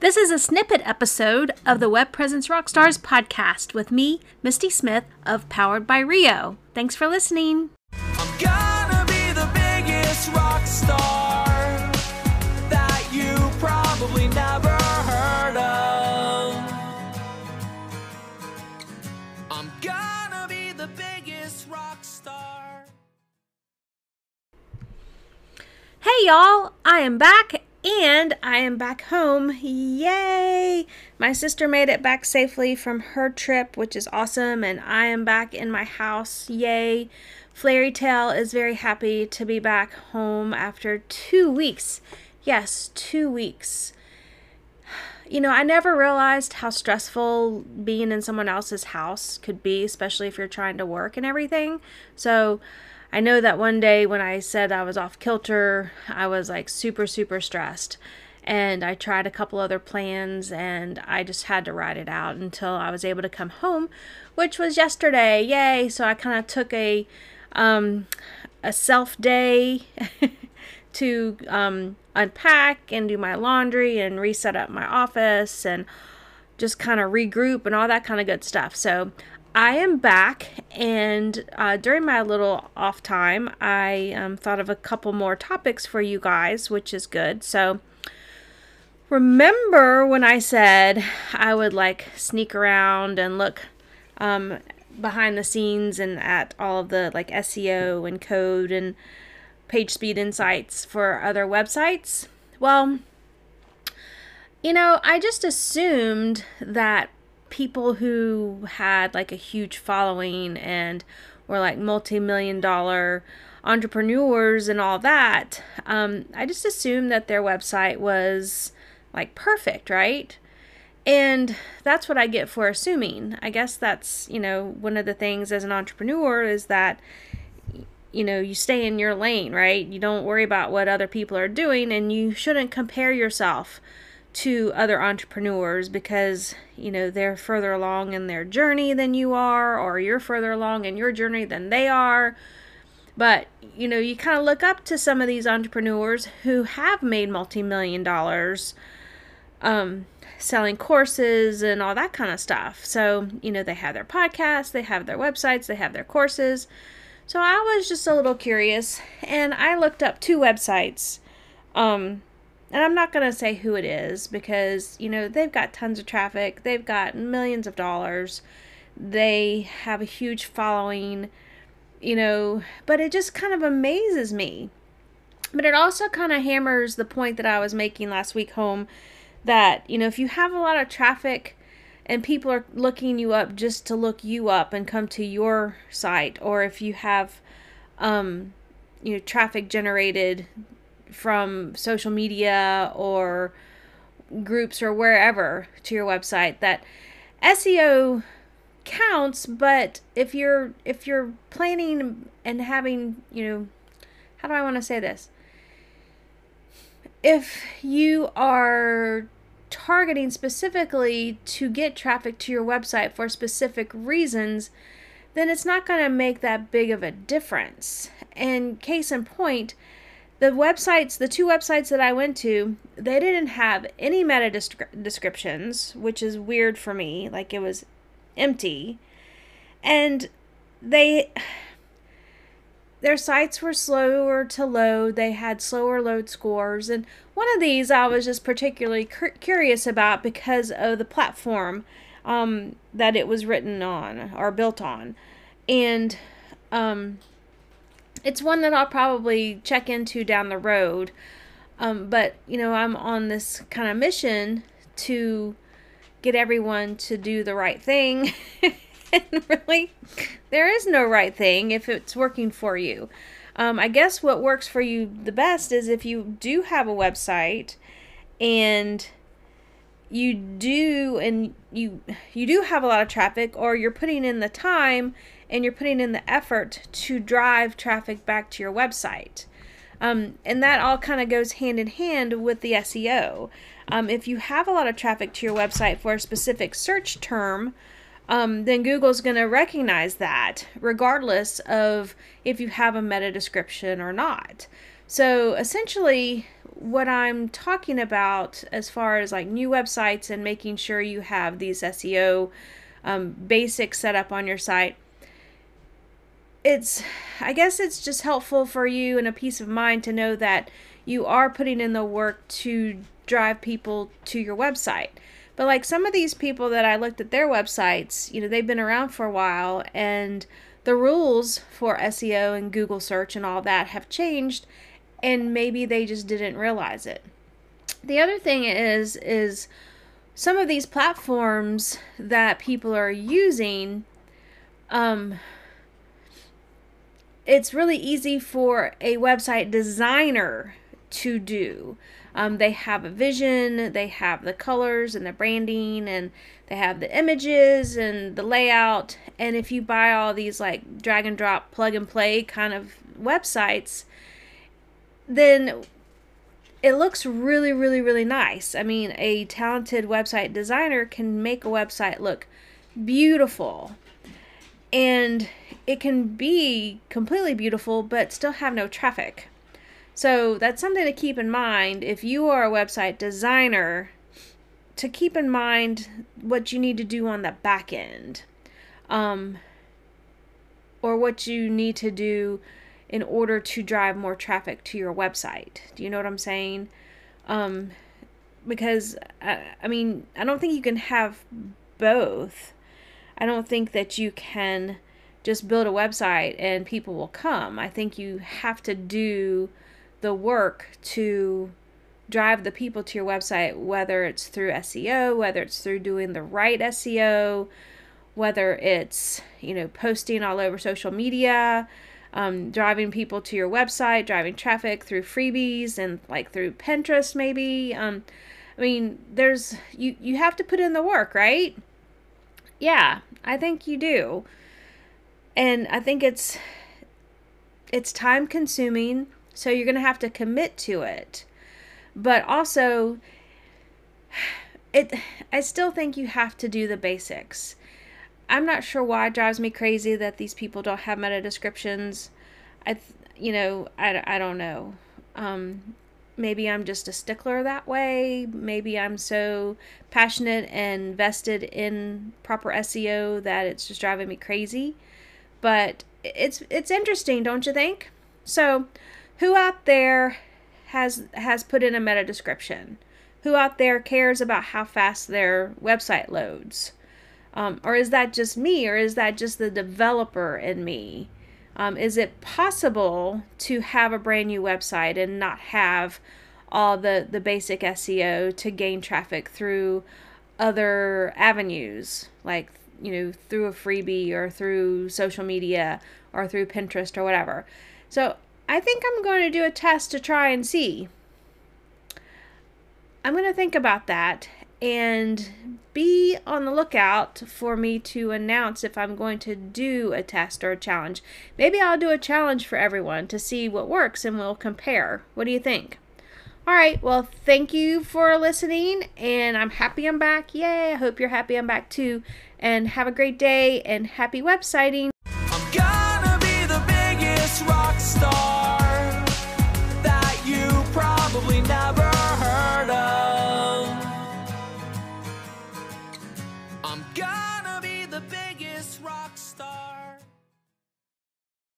This is a snippet episode of the Web Presence Rockstars podcast with me, Misty Smith of Powered by Rio. Thanks for listening. I'm gonna be the biggest rock star that you probably never heard of. I'm gonna be the biggest rock star. Hey y'all, I am back and I am back home. Yay! My sister made it back safely from her trip, which is awesome, and I am back in my house. Yay! Flairy Tail is very happy to be back home after two weeks. Yes, two weeks. You know, I never realized how stressful being in someone else's house could be, especially if you're trying to work and everything. So, I know that one day when I said I was off kilter, I was like super, super stressed. And I tried a couple other plans and I just had to ride it out until I was able to come home, which was yesterday. Yay. So I kind of took a um, a self day to um, unpack and do my laundry and reset up my office and just kind of regroup and all that kind of good stuff. So I am back, and uh, during my little off time, I um, thought of a couple more topics for you guys, which is good. So, remember when I said I would like sneak around and look um, behind the scenes and at all of the like SEO and code and page speed insights for other websites? Well, you know, I just assumed that people who had like a huge following and were like multi-million dollar entrepreneurs and all that um, i just assumed that their website was like perfect right? And that's what i get for assuming. I guess that's you know one of the things as an entrepreneur is that you know you stay in your lane right? You don't worry about what other people are doing and you shouldn't compare yourself to other entrepreneurs because you know they're further along in their journey than you are or you're further along in your journey than they are. But you know you kind of look up to some of these entrepreneurs who have made multi-million dollars um, selling courses and all that kind of stuff. So you know they have their podcasts they have their websites they have their courses. So i was just a little curious and i looked up two websites um, and I'm not going to say who it is because, you know, they've got tons of traffic, they've got millions of dollars, they have a huge following, you know, but it just kind of amazes me. But it also kind of hammers the point that I was making last week home that, you know, if you have a lot of traffic and people are looking you up just to look you up and come to your site, or if you have, um, you know, traffic generated from social media or groups or wherever to your website that SEO counts but if you're if you're planning and having you know how do I want to say this? If you are targeting specifically to get traffic to your website for specific reasons then it's not going to make that big of a difference. And case in point the websites, the two websites that I went to, they didn't have any meta descriptions, which is weird for me. Like it was empty. And they their sites were slower to load. They had slower load scores. And one of these I was just particularly cur- curious about because of the platform um, that it was written on or built on. And um, it's one that I'll probably check into down the road. Um, but, you know, I'm on this kind of mission to get everyone to do the right thing. and really, there is no right thing if it's working for you. Um, I guess what works for you the best is if you do have a website and you do and you you do have a lot of traffic or you're putting in the time and you're putting in the effort to drive traffic back to your website. Um, and that all kind of goes hand in hand with the SEO. Um, if you have a lot of traffic to your website for a specific search term, um, then Google's going to recognize that regardless of if you have a meta description or not. So essentially, what I'm talking about as far as like new websites and making sure you have these SEO um, basics set up on your site, it's, I guess it's just helpful for you and a peace of mind to know that you are putting in the work to drive people to your website. But like some of these people that I looked at their websites, you know, they've been around for a while and the rules for SEO and Google search and all that have changed and maybe they just didn't realize it. The other thing is is some of these platforms that people are using um it's really easy for a website designer to do. Um, they have a vision, they have the colors and the branding, and they have the images and the layout. And if you buy all these like drag and drop, plug and play kind of websites, then it looks really, really, really nice. I mean, a talented website designer can make a website look beautiful. And it can be completely beautiful, but still have no traffic. So that's something to keep in mind if you are a website designer to keep in mind what you need to do on the back end um, or what you need to do in order to drive more traffic to your website. Do you know what I'm saying? Um, because, I, I mean, I don't think you can have both. I don't think that you can just build a website and people will come. I think you have to do the work to drive the people to your website, whether it's through SEO, whether it's through doing the right SEO, whether it's, you know, posting all over social media, um, driving people to your website, driving traffic through freebies and like through Pinterest, maybe. Um, I mean, there's, you, you have to put in the work, right? Yeah, I think you do. And I think it's, it's time consuming so you're going to have to commit to it. But also it I still think you have to do the basics. I'm not sure why it drives me crazy that these people don't have meta descriptions. I you know, I, I don't know. Um, maybe I'm just a stickler that way. Maybe I'm so passionate and vested in proper SEO that it's just driving me crazy. But it's it's interesting, don't you think? So, who out there has has put in a meta description? Who out there cares about how fast their website loads? Um, or is that just me, or is that just the developer in me? Um, is it possible to have a brand new website and not have all the, the basic SEO to gain traffic through other avenues, like you know, through a freebie or through social media or through Pinterest or whatever? So I think I'm going to do a test to try and see. I'm going to think about that and be on the lookout for me to announce if I'm going to do a test or a challenge. Maybe I'll do a challenge for everyone to see what works and we'll compare. What do you think? All right, well, thank you for listening, and I'm happy I'm back. Yay! I hope you're happy I'm back too. And have a great day and happy websiting.